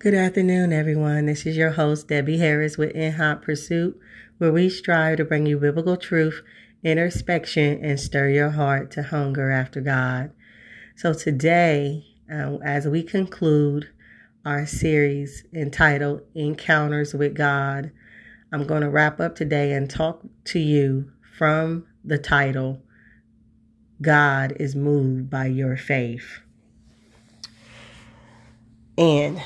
Good afternoon, everyone. This is your host, Debbie Harris with In Hot Pursuit, where we strive to bring you biblical truth, introspection, and stir your heart to hunger after God. So today, uh, as we conclude our series entitled Encounters with God, I'm going to wrap up today and talk to you from the title God is Moved by Your Faith. And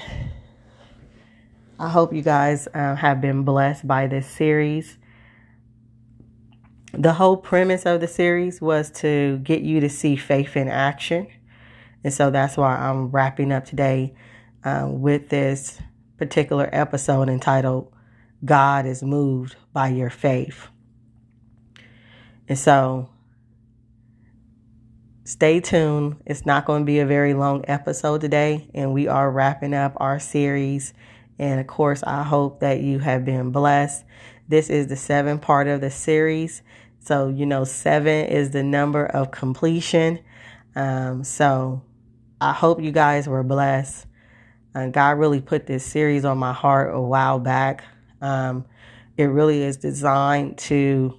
I hope you guys uh, have been blessed by this series. The whole premise of the series was to get you to see faith in action. And so that's why I'm wrapping up today uh, with this particular episode entitled God is Moved by Your Faith. And so stay tuned. It's not going to be a very long episode today, and we are wrapping up our series and of course, I hope that you have been blessed. This is the seventh part of the series. So, you know, seven is the number of completion. Um, so, I hope you guys were blessed. Uh, God really put this series on my heart a while back. Um, it really is designed to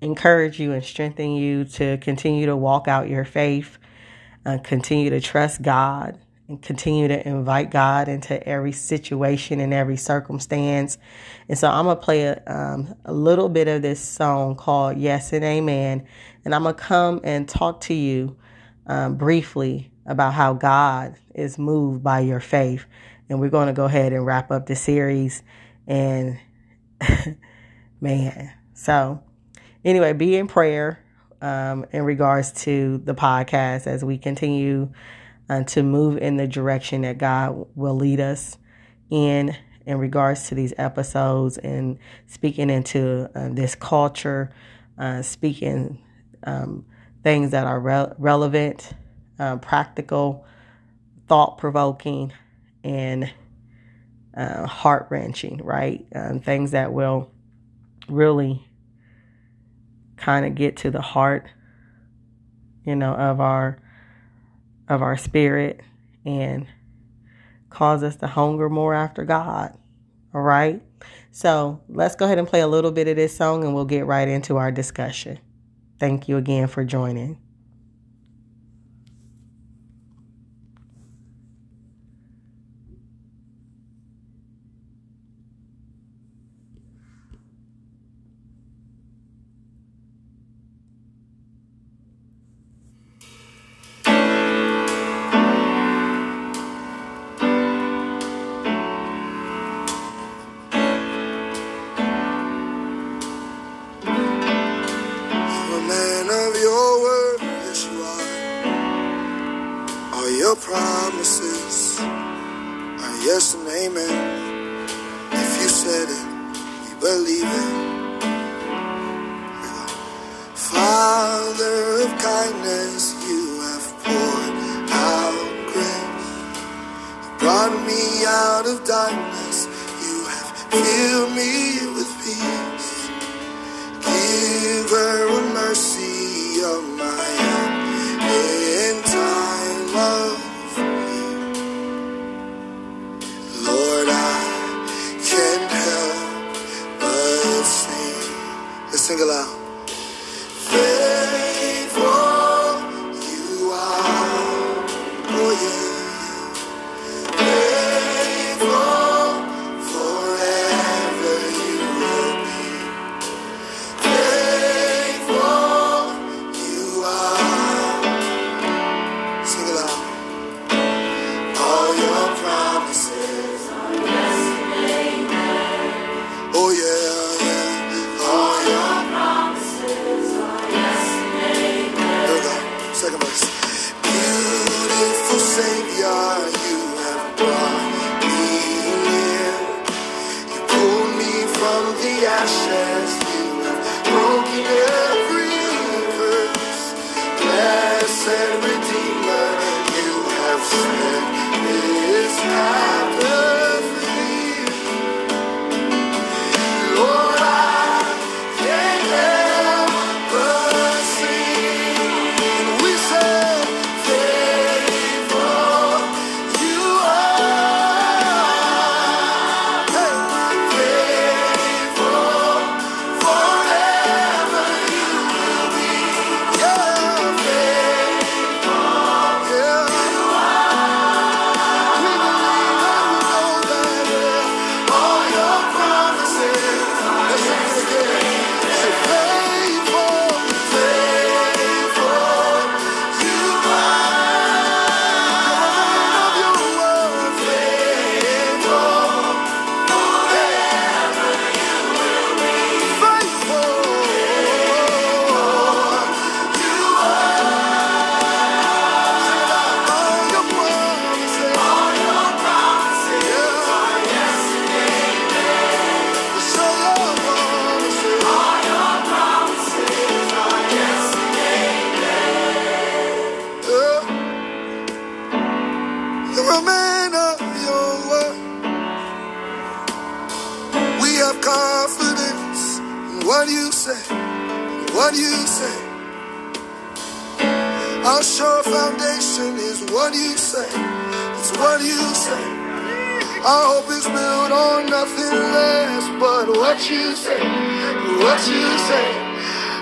encourage you and strengthen you to continue to walk out your faith, uh, continue to trust God, and continue to invite God into every situation and every circumstance. And so I'm going to play a, um, a little bit of this song called Yes and Amen. And I'm going to come and talk to you um, briefly about how God is moved by your faith. And we're going to go ahead and wrap up the series. And man, so anyway, be in prayer um, in regards to the podcast as we continue to move in the direction that God will lead us in in regards to these episodes and speaking into uh, this culture, uh, speaking um, things that are re- relevant, uh, practical, thought provoking, and uh, heart wrenching, right? Um, things that will really kind of get to the heart, you know, of our of our spirit and cause us to hunger more after God. All right. So let's go ahead and play a little bit of this song and we'll get right into our discussion. Thank you again for joining. river confidence in what you say, what you say. Our sure foundation is what you say, it's what you say. Our hope is built on nothing less but what you say, what you say.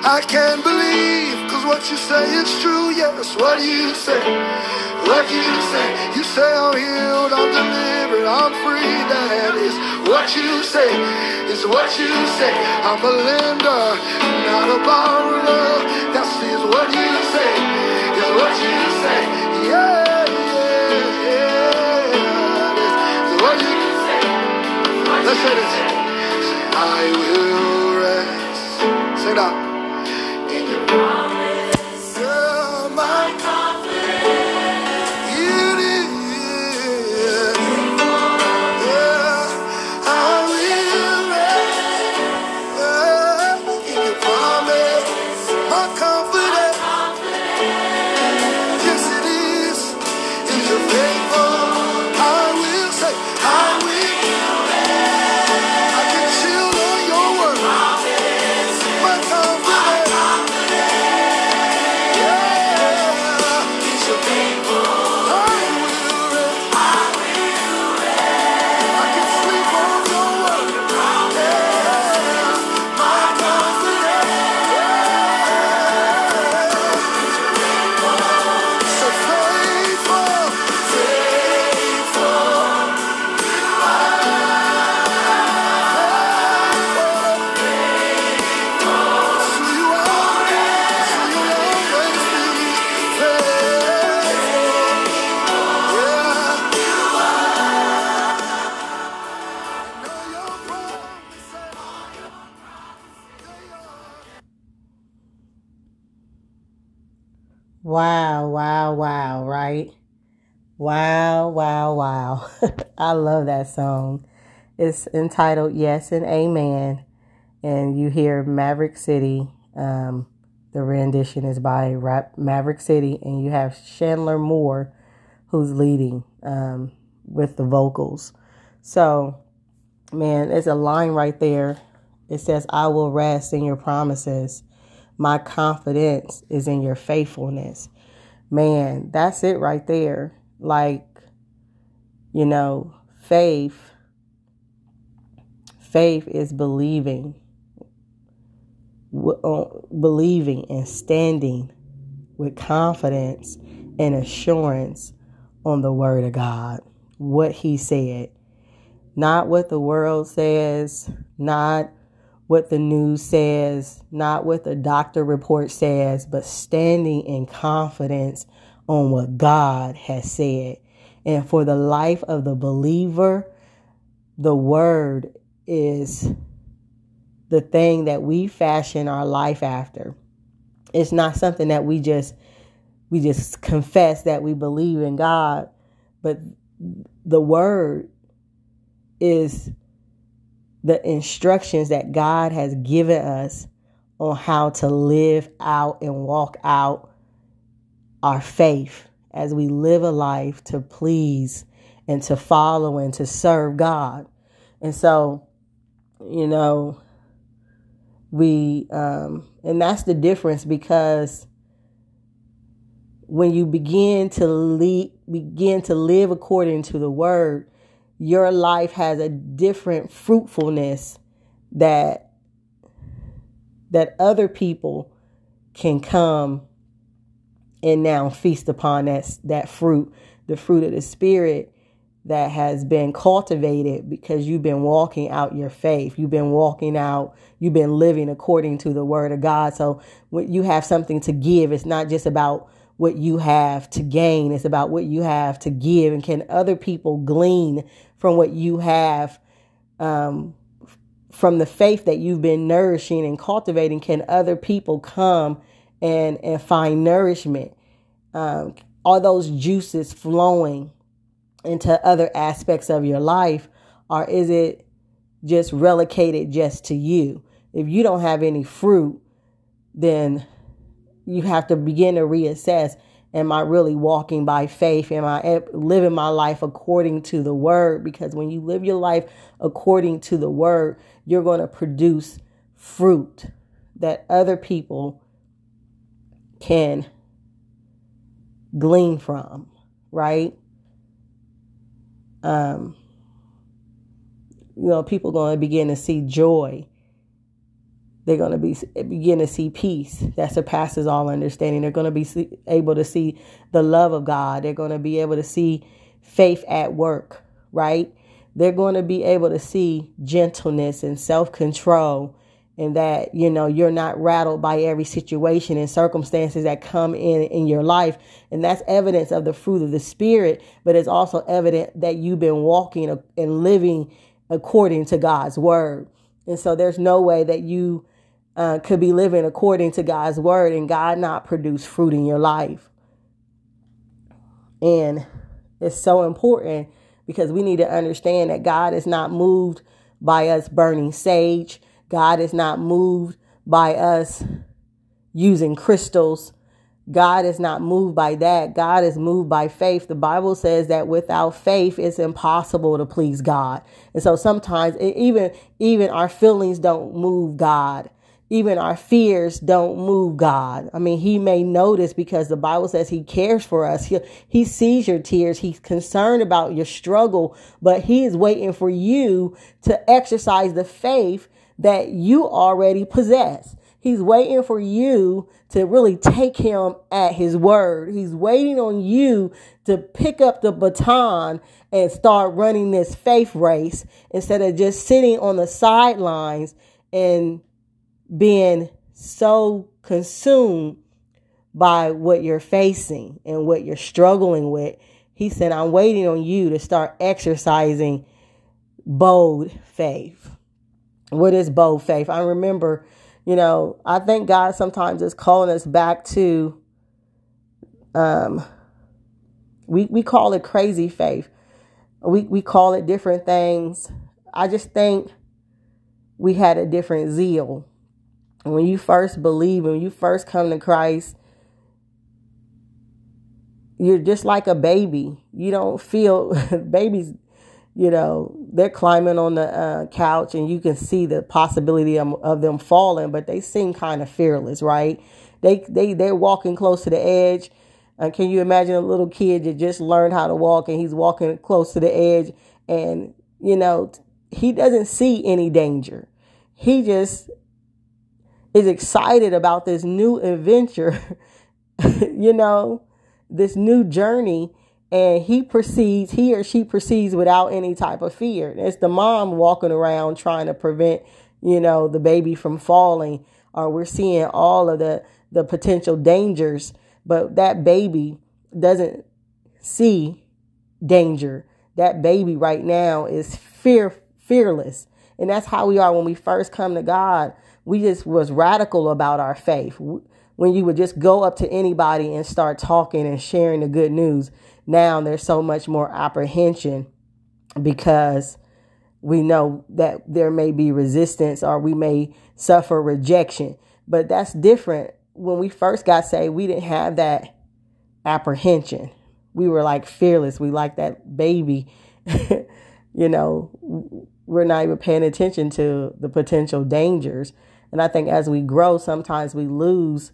I can't believe, cause what you say is true, yes, what you say, what you say. You say I'm healed, I'm delivered, I'm free, that is what you say, is what you say. I'm a lender, not a borrower, that is what you say, is what you say. Yeah, yeah, yeah, is what you say. Let's say this. Say, I will rest. Say that. Yeah, love that song. It's entitled Yes and Amen. And you hear Maverick City. Um, the rendition is by Rap Maverick City, and you have Chandler Moore who's leading um, with the vocals. So, man, there's a line right there. It says, I will rest in your promises. My confidence is in your faithfulness. Man, that's it right there. Like, you know, faith, faith is believing, uh, believing and standing with confidence and assurance on the word of God, what he said, not what the world says, not what the news says, not what the doctor report says, but standing in confidence on what God has said. And for the life of the believer, the word is the thing that we fashion our life after. It's not something that we just we just confess that we believe in God, but the word is the instructions that God has given us on how to live out and walk out our faith as we live a life to please and to follow and to serve God. And so, you know, we, um, and that's the difference because when you begin to lead, begin to live according to the word, your life has a different fruitfulness that that other people can come and now feast upon that that fruit, the fruit of the spirit that has been cultivated because you've been walking out your faith. You've been walking out, you've been living according to the word of God. So when you have something to give, it's not just about what you have to gain, it's about what you have to give. And can other people glean from what you have um, from the faith that you've been nourishing and cultivating? Can other people come and, and find nourishment? Um, are those juices flowing into other aspects of your life, or is it just relocated just to you? If you don't have any fruit, then you have to begin to reassess am I really walking by faith? Am I living my life according to the word? Because when you live your life according to the word, you're going to produce fruit that other people can glean from, right? Um, you know, people going to begin to see joy. They're going to be begin to see peace that surpasses all understanding. They're going to be see, able to see the love of God. They're going to be able to see faith at work, right? They're going to be able to see gentleness and self control and that you know you're not rattled by every situation and circumstances that come in in your life. And that's evidence of the fruit of the spirit but it's also evident that you've been walking and living according to God's word. And so there's no way that you uh, could be living according to God's word and God not produce fruit in your life. And it's so important because we need to understand that God is not moved by us burning sage God is not moved by us using crystals. God is not moved by that. God is moved by faith. The Bible says that without faith, it's impossible to please God. And so sometimes even, even our feelings don't move God. Even our fears don't move God. I mean, he may notice because the Bible says he cares for us. He, he sees your tears. He's concerned about your struggle, but he is waiting for you to exercise the faith that you already possess. He's waiting for you to really take him at his word. He's waiting on you to pick up the baton and start running this faith race instead of just sitting on the sidelines and being so consumed by what you're facing and what you're struggling with. He said, I'm waiting on you to start exercising bold faith what is bold faith? I remember, you know, I think God sometimes is calling us back to um we we call it crazy faith. We we call it different things. I just think we had a different zeal. When you first believe, when you first come to Christ, you're just like a baby. You don't feel babies you know, they're climbing on the uh, couch and you can see the possibility of, of them falling, but they seem kind of fearless, right? They they they're walking close to the edge. Uh, can you imagine a little kid that just learned how to walk and he's walking close to the edge and you know he doesn't see any danger. He just is excited about this new adventure, you know, this new journey and he proceeds, he or she proceeds without any type of fear. It's the mom walking around trying to prevent, you know, the baby from falling, or we're seeing all of the the potential dangers, but that baby doesn't see danger. That baby right now is fear fearless. And that's how we are when we first come to God. We just was radical about our faith. When you would just go up to anybody and start talking and sharing the good news now there's so much more apprehension because we know that there may be resistance or we may suffer rejection. But that's different. When we first got saved, we didn't have that apprehension. We were like fearless. We like that baby. you know, we're not even paying attention to the potential dangers. And I think as we grow, sometimes we lose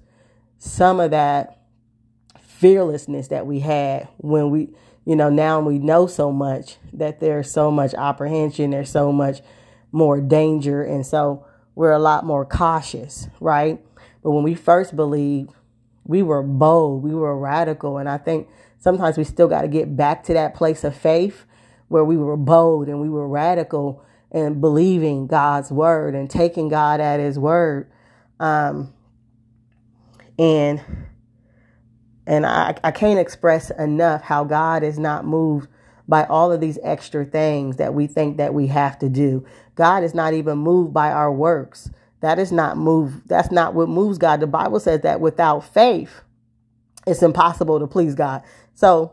some of that fearlessness that we had when we, you know, now we know so much that there's so much apprehension, there's so much more danger. And so we're a lot more cautious, right? But when we first believed, we were bold, we were radical. And I think sometimes we still got to get back to that place of faith where we were bold and we were radical and believing God's word and taking God at his word. Um, and and I, I can't express enough how God is not moved by all of these extra things that we think that we have to do. God is not even moved by our works. That is not move. That's not what moves God. The Bible says that without faith, it's impossible to please God. So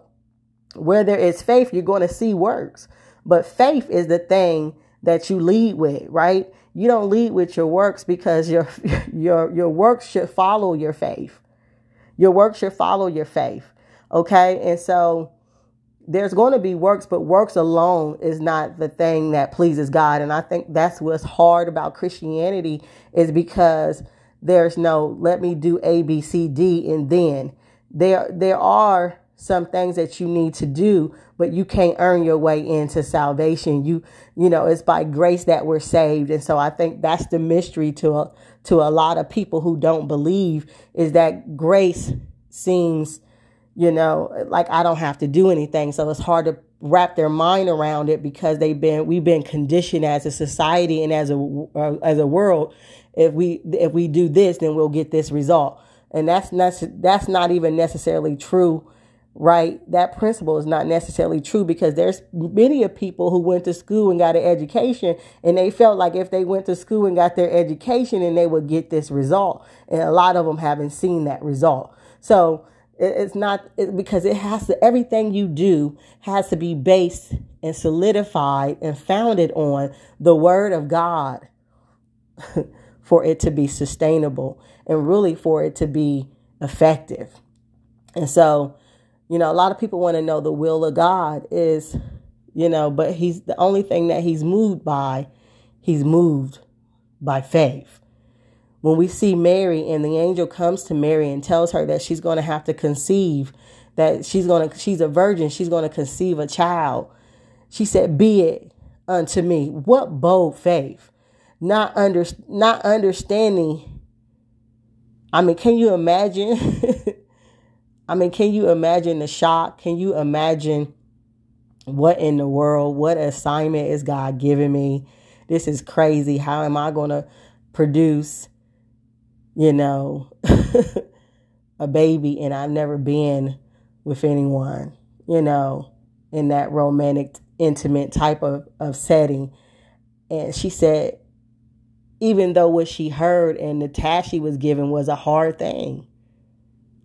where there is faith, you're going to see works. But faith is the thing that you lead with, right? You don't lead with your works because your your your works should follow your faith. Your work should follow your faith. Okay. And so there's going to be works, but works alone is not the thing that pleases God. And I think that's what's hard about Christianity is because there's no let me do A, B, C, D, and then there there are some things that you need to do, but you can't earn your way into salvation. You you know it's by grace that we're saved, and so I think that's the mystery to a, to a lot of people who don't believe is that grace seems you know, like I don't have to do anything. So it's hard to wrap their mind around it because they've been we've been conditioned as a society and as a uh, as a world. If we if we do this, then we'll get this result, and that's not that's not even necessarily true, right? That principle is not necessarily true because there's many of people who went to school and got an education, and they felt like if they went to school and got their education, and they would get this result, and a lot of them haven't seen that result. So it's not it, because it has to, everything you do has to be based and solidified and founded on the word of God for it to be sustainable and really for it to be effective. And so, you know, a lot of people want to know the will of God is, you know, but he's the only thing that he's moved by, he's moved by faith when we see Mary and the angel comes to Mary and tells her that she's going to have to conceive, that she's going to, she's a virgin, she's going to conceive a child. She said, "Be it unto me." What bold faith! Not under, not understanding. I mean, can you imagine? I mean, can you imagine the shock? Can you imagine what in the world? What assignment is God giving me? This is crazy. How am I going to produce you know, a baby and I've never been with anyone, you know, in that romantic, intimate type of, of setting. And she said, even though what she heard and the task she was given was a hard thing,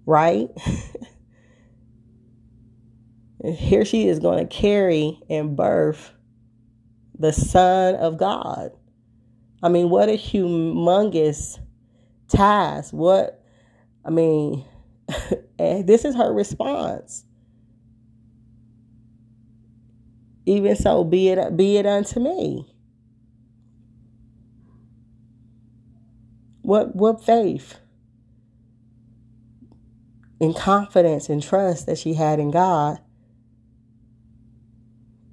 right? here she is going to carry and birth the Son of God. I mean, what a humongous task? What, I mean, this is her response. Even so, be it be it unto me. What what faith and confidence and trust that she had in God,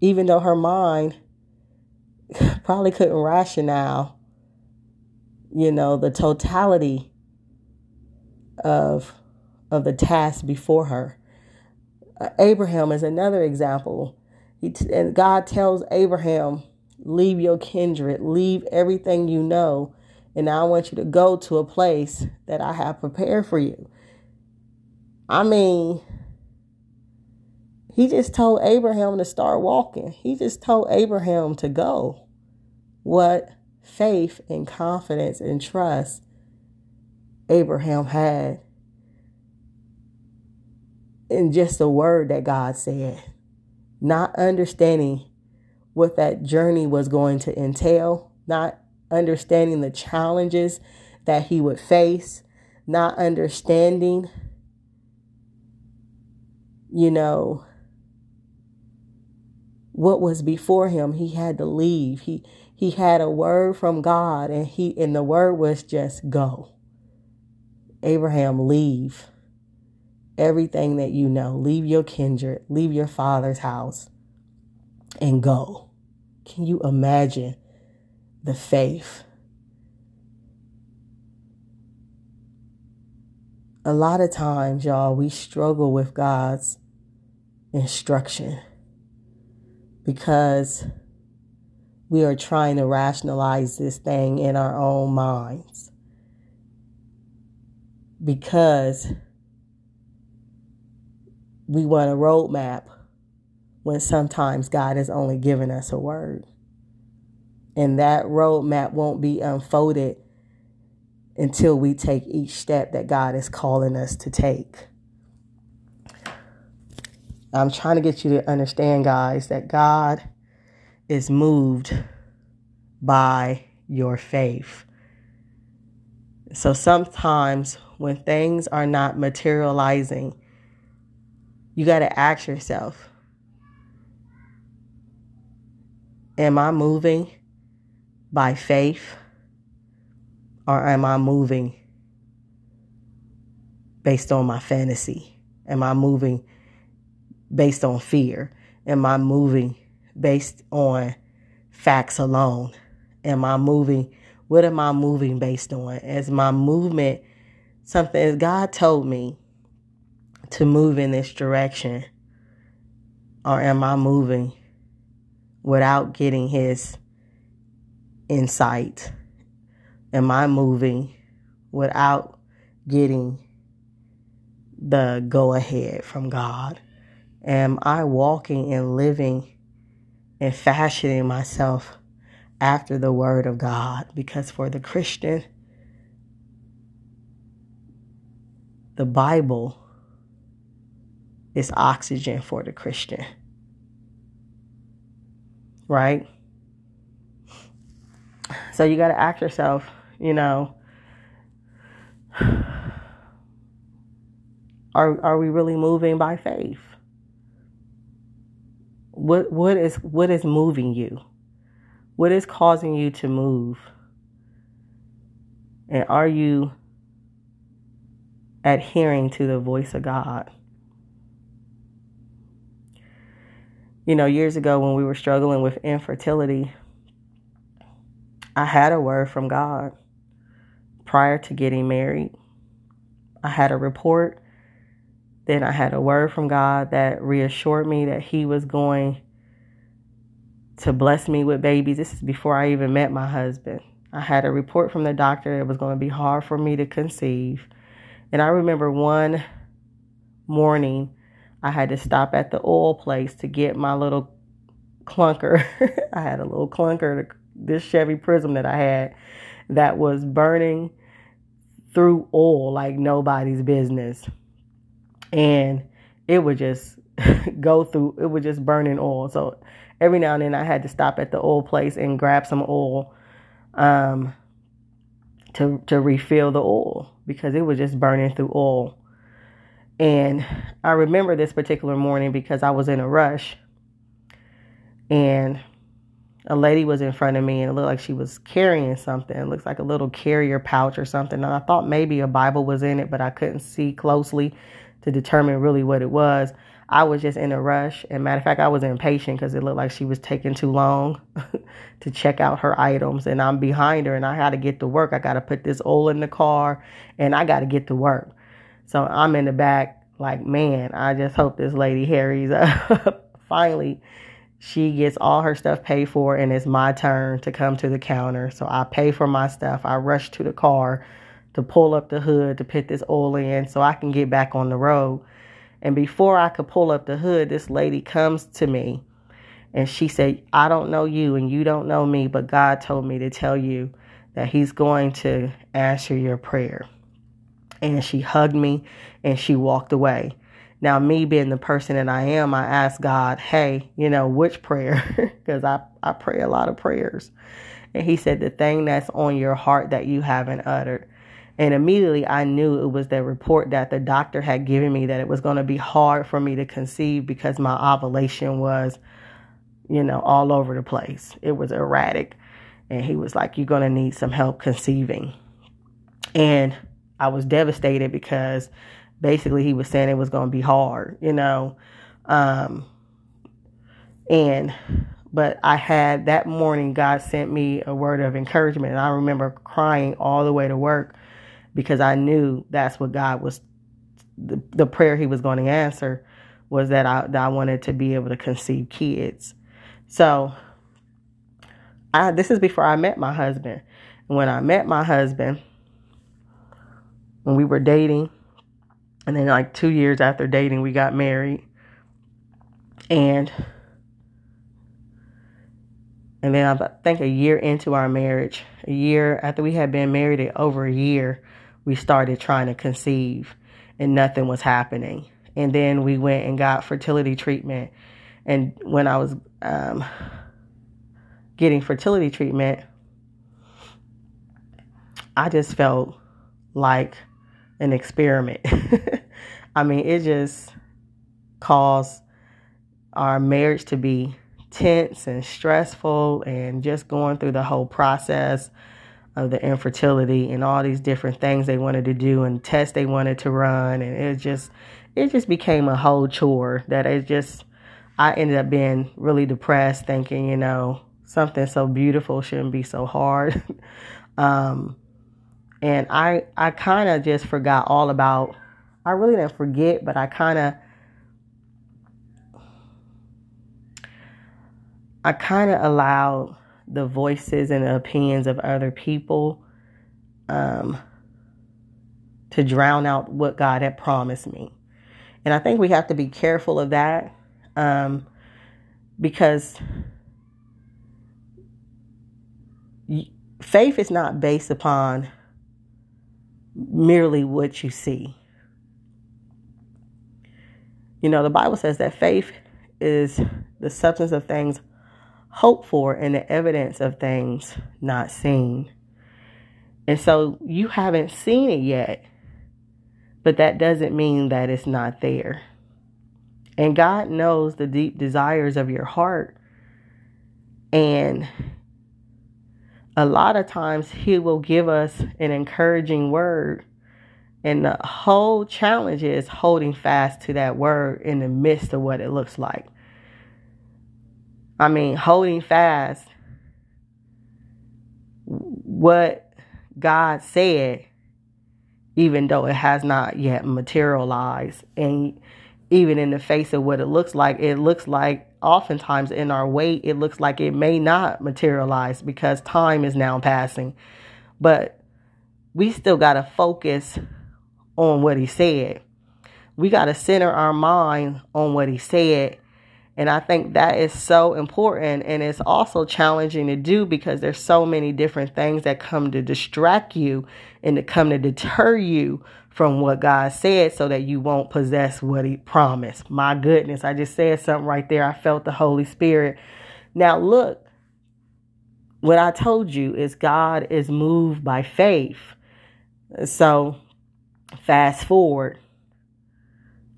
even though her mind probably couldn't rationale you know, the totality of of the task before her. Uh, Abraham is another example. He t- and God tells Abraham, "Leave your kindred, leave everything you know, and I want you to go to a place that I have prepared for you." I mean, he just told Abraham to start walking. He just told Abraham to go. What faith and confidence and trust Abraham had in just the word that God said, not understanding what that journey was going to entail, not understanding the challenges that he would face, not understanding, you know, what was before him. He had to leave. He he had a word from God and he and the word was just go. Abraham, leave everything that you know. Leave your kindred, leave your father's house and go. Can you imagine the faith? A lot of times, y'all, we struggle with God's instruction because we are trying to rationalize this thing in our own minds. Because we want a roadmap when sometimes God has only given us a word. And that roadmap won't be unfolded until we take each step that God is calling us to take. I'm trying to get you to understand, guys, that God is moved by your faith. So sometimes when things are not materializing you got to ask yourself Am I moving by faith or am I moving based on my fantasy? Am I moving based on fear? Am I moving based on facts alone? Am I moving? What am I moving based on? Is my movement something as God told me to move in this direction? Or am I moving without getting his insight? Am I moving without getting the go ahead from God? Am I walking and living and fashioning myself after the word of God? Because for the Christian, the Bible is oxygen for the Christian. Right? So you got to ask yourself, you know, are are we really moving by faith? What what is what is moving you? What is causing you to move? And are you adhering to the voice of God? You know, years ago when we were struggling with infertility, I had a word from God prior to getting married. I had a report then I had a word from God that reassured me that He was going to bless me with babies. This is before I even met my husband. I had a report from the doctor it was going to be hard for me to conceive. And I remember one morning I had to stop at the oil place to get my little clunker. I had a little clunker, this Chevy Prizm that I had that was burning through oil like nobody's business and it would just go through it would just burn in oil so every now and then i had to stop at the oil place and grab some oil um, to to refill the oil because it was just burning through oil and i remember this particular morning because i was in a rush and a lady was in front of me and it looked like she was carrying something. It looks like a little carrier pouch or something. And I thought maybe a Bible was in it, but I couldn't see closely to determine really what it was. I was just in a rush. And matter of fact, I was impatient because it looked like she was taking too long to check out her items. And I'm behind her and I had to get to work. I got to put this oil in the car and I got to get to work. So I'm in the back, like, man, I just hope this lady Harry's up. Finally, she gets all her stuff paid for and it's my turn to come to the counter. So I pay for my stuff. I rush to the car to pull up the hood to put this oil in so I can get back on the road. And before I could pull up the hood, this lady comes to me and she said, I don't know you and you don't know me, but God told me to tell you that He's going to answer your prayer. And she hugged me and she walked away. Now, me being the person that I am, I asked God, hey, you know, which prayer? Because I, I pray a lot of prayers. And He said, the thing that's on your heart that you haven't uttered. And immediately I knew it was the report that the doctor had given me that it was going to be hard for me to conceive because my ovulation was, you know, all over the place. It was erratic. And he was like, You're going to need some help conceiving. And I was devastated because basically he was saying it was going to be hard, you know. Um, and but I had that morning, God sent me a word of encouragement. And I remember crying all the way to work because I knew that's what God was, the, the prayer He was going to answer was that I, that I wanted to be able to conceive kids. So, I, this is before I met my husband. And when I met my husband, when we were dating, and then like two years after dating, we got married. And and then I think a year into our marriage, a year after we had been married over a year, we started trying to conceive and nothing was happening. And then we went and got fertility treatment. And when I was um, getting fertility treatment, I just felt like an experiment. I mean, it just caused our marriage to be tense and stressful and just going through the whole process of the infertility and all these different things they wanted to do and tests they wanted to run and it just it just became a whole chore that it just I ended up being really depressed thinking, you know, something so beautiful shouldn't be so hard. um, and I I kind of just forgot all about I really didn't forget, but I kind of I kind of allowed the voices and the opinions of other people um, to drown out what God had promised me. And I think we have to be careful of that um, because faith is not based upon merely what you see. You know, the Bible says that faith is the substance of things hoped for and the evidence of things not seen. And so you haven't seen it yet, but that doesn't mean that it's not there. And God knows the deep desires of your heart. And a lot of times He will give us an encouraging word. And the whole challenge is holding fast to that word in the midst of what it looks like. I mean, holding fast what God said, even though it has not yet materialized. And even in the face of what it looks like, it looks like oftentimes in our wait, it looks like it may not materialize because time is now passing. But we still got to focus on what he said. We got to center our mind on what he said and I think that is so important and it's also challenging to do because there's so many different things that come to distract you and to come to deter you from what God said so that you won't possess what he promised. My goodness, I just said something right there. I felt the Holy Spirit. Now look, what I told you is God is moved by faith. So fast forward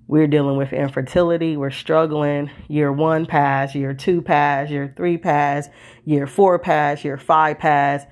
we're dealing with infertility. We're struggling. Year one pass, year two pass, year three pass, year four pass, year five pass.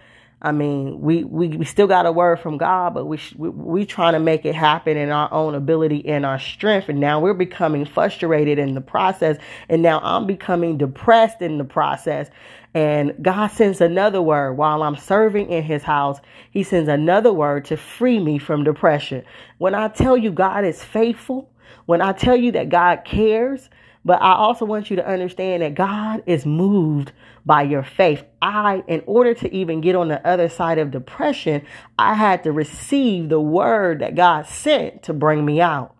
I mean, we, we, we still got a word from God, but we, we, we trying to make it happen in our own ability and our strength. And now we're becoming frustrated in the process. And now I'm becoming depressed in the process. And God sends another word while I'm serving in his house. He sends another word to free me from depression. When I tell you God is faithful, when I tell you that God cares, but I also want you to understand that God is moved by your faith. I, in order to even get on the other side of depression, I had to receive the word that God sent to bring me out.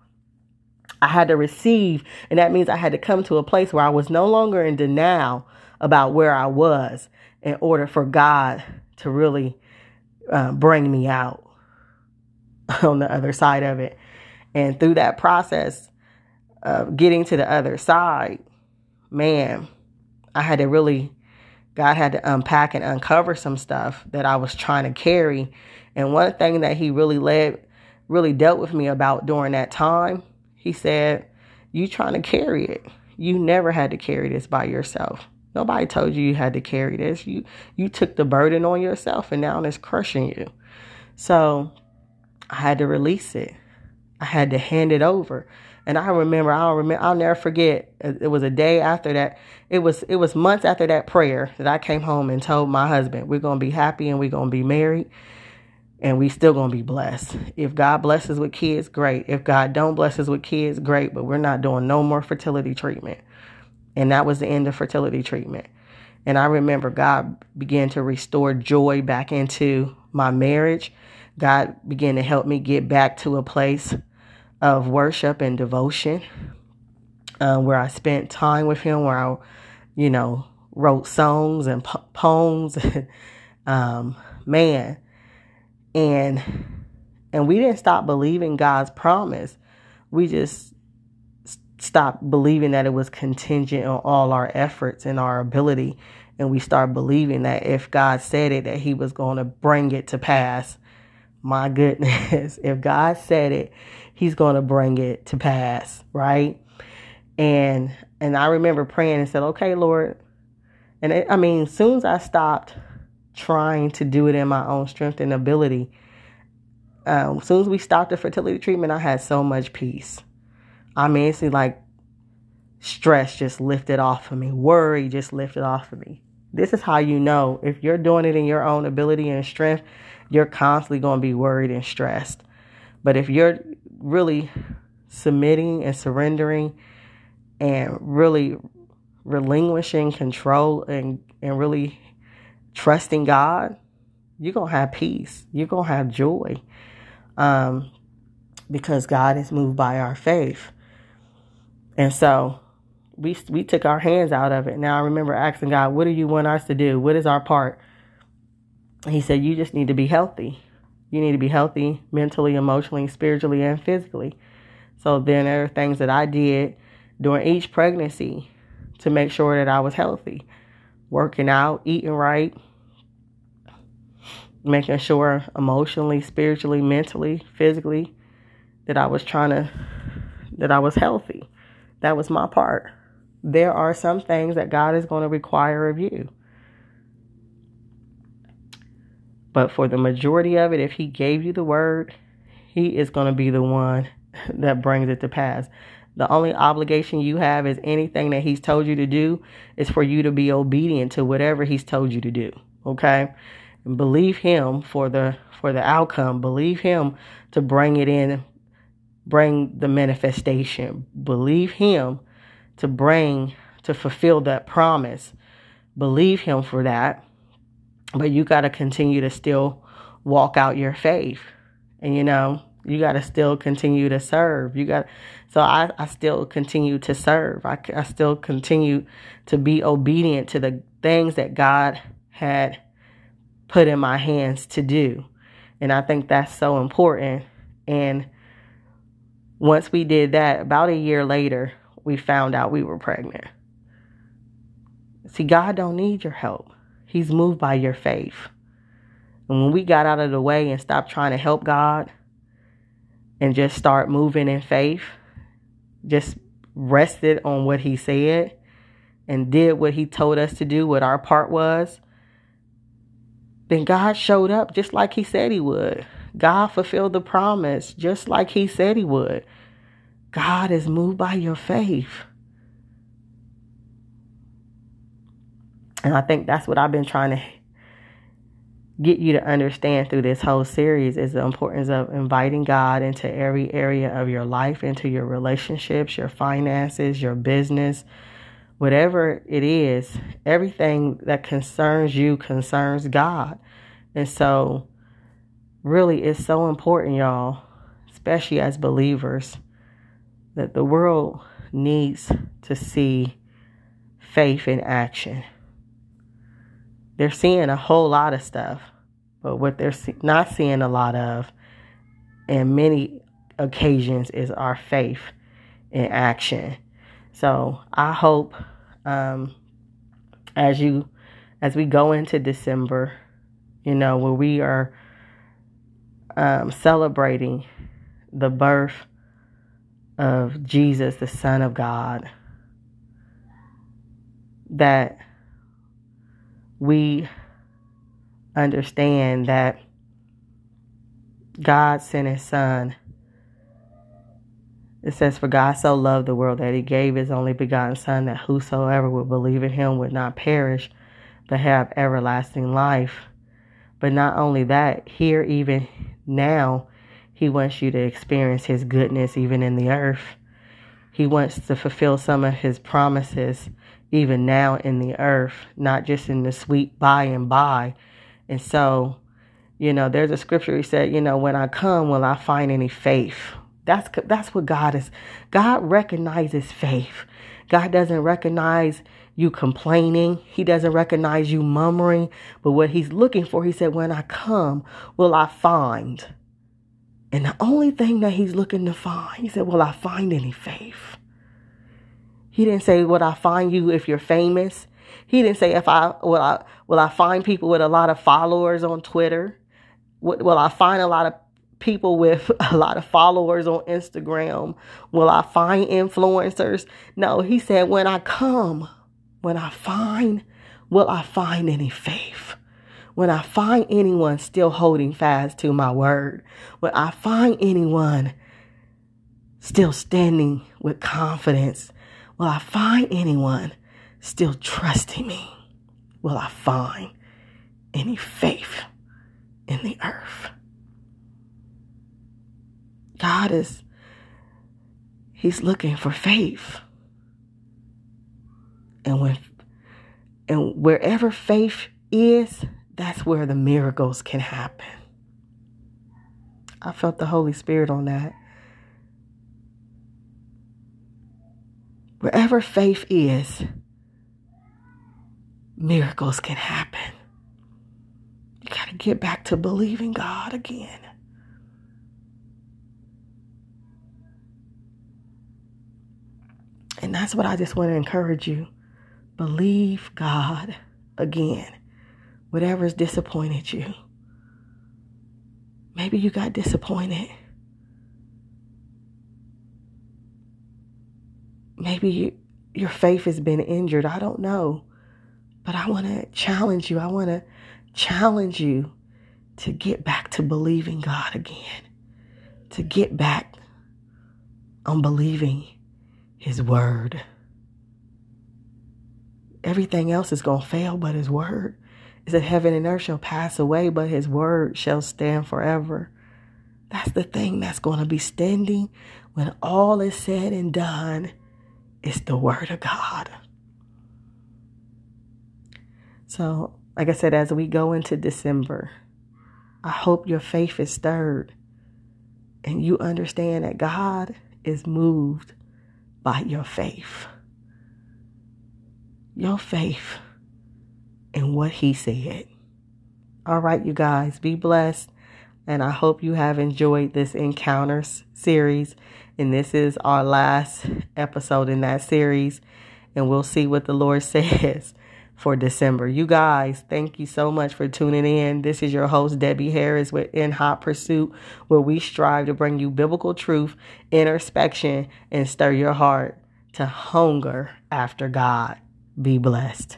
I had to receive, and that means I had to come to a place where I was no longer in denial about where I was in order for God to really uh, bring me out on the other side of it. And through that process of getting to the other side, man, I had to really, God had to unpack and uncover some stuff that I was trying to carry. And one thing that He really led, really dealt with me about during that time, He said, You trying to carry it. You never had to carry this by yourself. Nobody told you you had to carry this. You you took the burden on yourself and now it's crushing you. So I had to release it. I had to hand it over. And I remember, I'll remember, I'll never forget. It was a day after that. It was, it was months after that prayer that I came home and told my husband, we're to be happy and we're to be married and we still to be blessed. If God blesses with kids, great. If God don't bless us with kids, great. But we're not doing no more fertility treatment. And that was the end of fertility treatment. And I remember God began to restore joy back into my marriage. God began to help me get back to a place of worship and devotion, uh, where I spent time with him, where I, you know, wrote songs and po- poems, um, man, and and we didn't stop believing God's promise. We just stopped believing that it was contingent on all our efforts and our ability, and we started believing that if God said it, that He was going to bring it to pass. My goodness, if God said it, he's going to bring it to pass, right? And and I remember praying and said, "Okay, Lord." And it, I mean, as soon as I stopped trying to do it in my own strength and ability, um, as soon as we stopped the fertility treatment, I had so much peace. I mean, it's like stress just lifted off of me, worry just lifted off of me. This is how you know if you're doing it in your own ability and strength, you're constantly going to be worried and stressed. But if you're really submitting and surrendering and really relinquishing control and, and really trusting God, you're going to have peace. You're going to have joy um, because God is moved by our faith. And so we we took our hands out of it. Now I remember asking God, "What do you want us to do? What is our part?" He said, "You just need to be healthy. You need to be healthy mentally, emotionally, spiritually, and physically." So then there are things that I did during each pregnancy to make sure that I was healthy, working out, eating right, making sure emotionally, spiritually, mentally, physically that I was trying to that I was healthy. That was my part there are some things that God is going to require of you. But for the majority of it, if He gave you the word, He is going to be the one that brings it to pass. The only obligation you have is anything that He's told you to do is for you to be obedient to whatever He's told you to do. Okay? And believe Him for the for the outcome. Believe Him to bring it in, bring the manifestation. Believe Him to bring to fulfill that promise. Believe him for that. But you got to continue to still walk out your faith. And you know, you got to still continue to serve. You got so I, I still continue to serve. I, I still continue to be obedient to the things that God had put in my hands to do. And I think that's so important. And once we did that, about a year later, we found out we were pregnant. See, God don't need your help. He's moved by your faith. And when we got out of the way and stopped trying to help God and just start moving in faith, just rested on what he said and did what he told us to do, what our part was, then God showed up just like he said he would. God fulfilled the promise just like he said he would. God is moved by your faith. And I think that's what I've been trying to get you to understand through this whole series is the importance of inviting God into every area of your life, into your relationships, your finances, your business, whatever it is, everything that concerns you concerns God. And so, really, it's so important, y'all, especially as believers that the world needs to see faith in action. They're seeing a whole lot of stuff, but what they're not seeing a lot of in many occasions is our faith in action. So I hope um, as you as we go into December, you know, where we are um, celebrating the birth of Jesus, the Son of God, that we understand that God sent his Son. It says, For God so loved the world that he gave his only begotten Son, that whosoever would believe in him would not perish, but have everlasting life. But not only that, here, even now, he wants you to experience His goodness even in the earth. He wants to fulfill some of His promises even now in the earth, not just in the sweet by and by. And so, you know, there's a scripture he said, you know, when I come, will I find any faith? That's that's what God is. God recognizes faith. God doesn't recognize you complaining. He doesn't recognize you murmuring. But what he's looking for, he said, when I come, will I find? And the only thing that he's looking to find, he said, Will I find any faith? He didn't say, Will I find you if you're famous? He didn't say, if I will I will I find people with a lot of followers on Twitter? Will I find a lot of people with a lot of followers on Instagram? Will I find influencers? No, he said, when I come, when I find, will I find any faith? When I find anyone still holding fast to my word, when I find anyone still standing with confidence, will I find anyone still trusting me? Will I find any faith in the earth? God is, He's looking for faith. And when and wherever faith is, that's where the miracles can happen. I felt the Holy Spirit on that. Wherever faith is, miracles can happen. You got to get back to believing God again. And that's what I just want to encourage you. Believe God again. Whatever's disappointed you. Maybe you got disappointed. Maybe you, your faith has been injured. I don't know. But I want to challenge you. I want to challenge you to get back to believing God again, to get back on believing His Word. Everything else is going to fail but His Word. Is that heaven and earth shall pass away, but His Word shall stand forever. That's the thing that's going to be standing when all is said and done. Is the Word of God. So, like I said, as we go into December, I hope your faith is stirred and you understand that God is moved by your faith. Your faith in what He said. All right, you guys, be blessed. And I hope you have enjoyed this Encounters series. And this is our last episode in that series. And we'll see what the Lord says for December. You guys, thank you so much for tuning in. This is your host, Debbie Harris, with In Hot Pursuit, where we strive to bring you biblical truth, introspection, and stir your heart to hunger after God. Be blessed.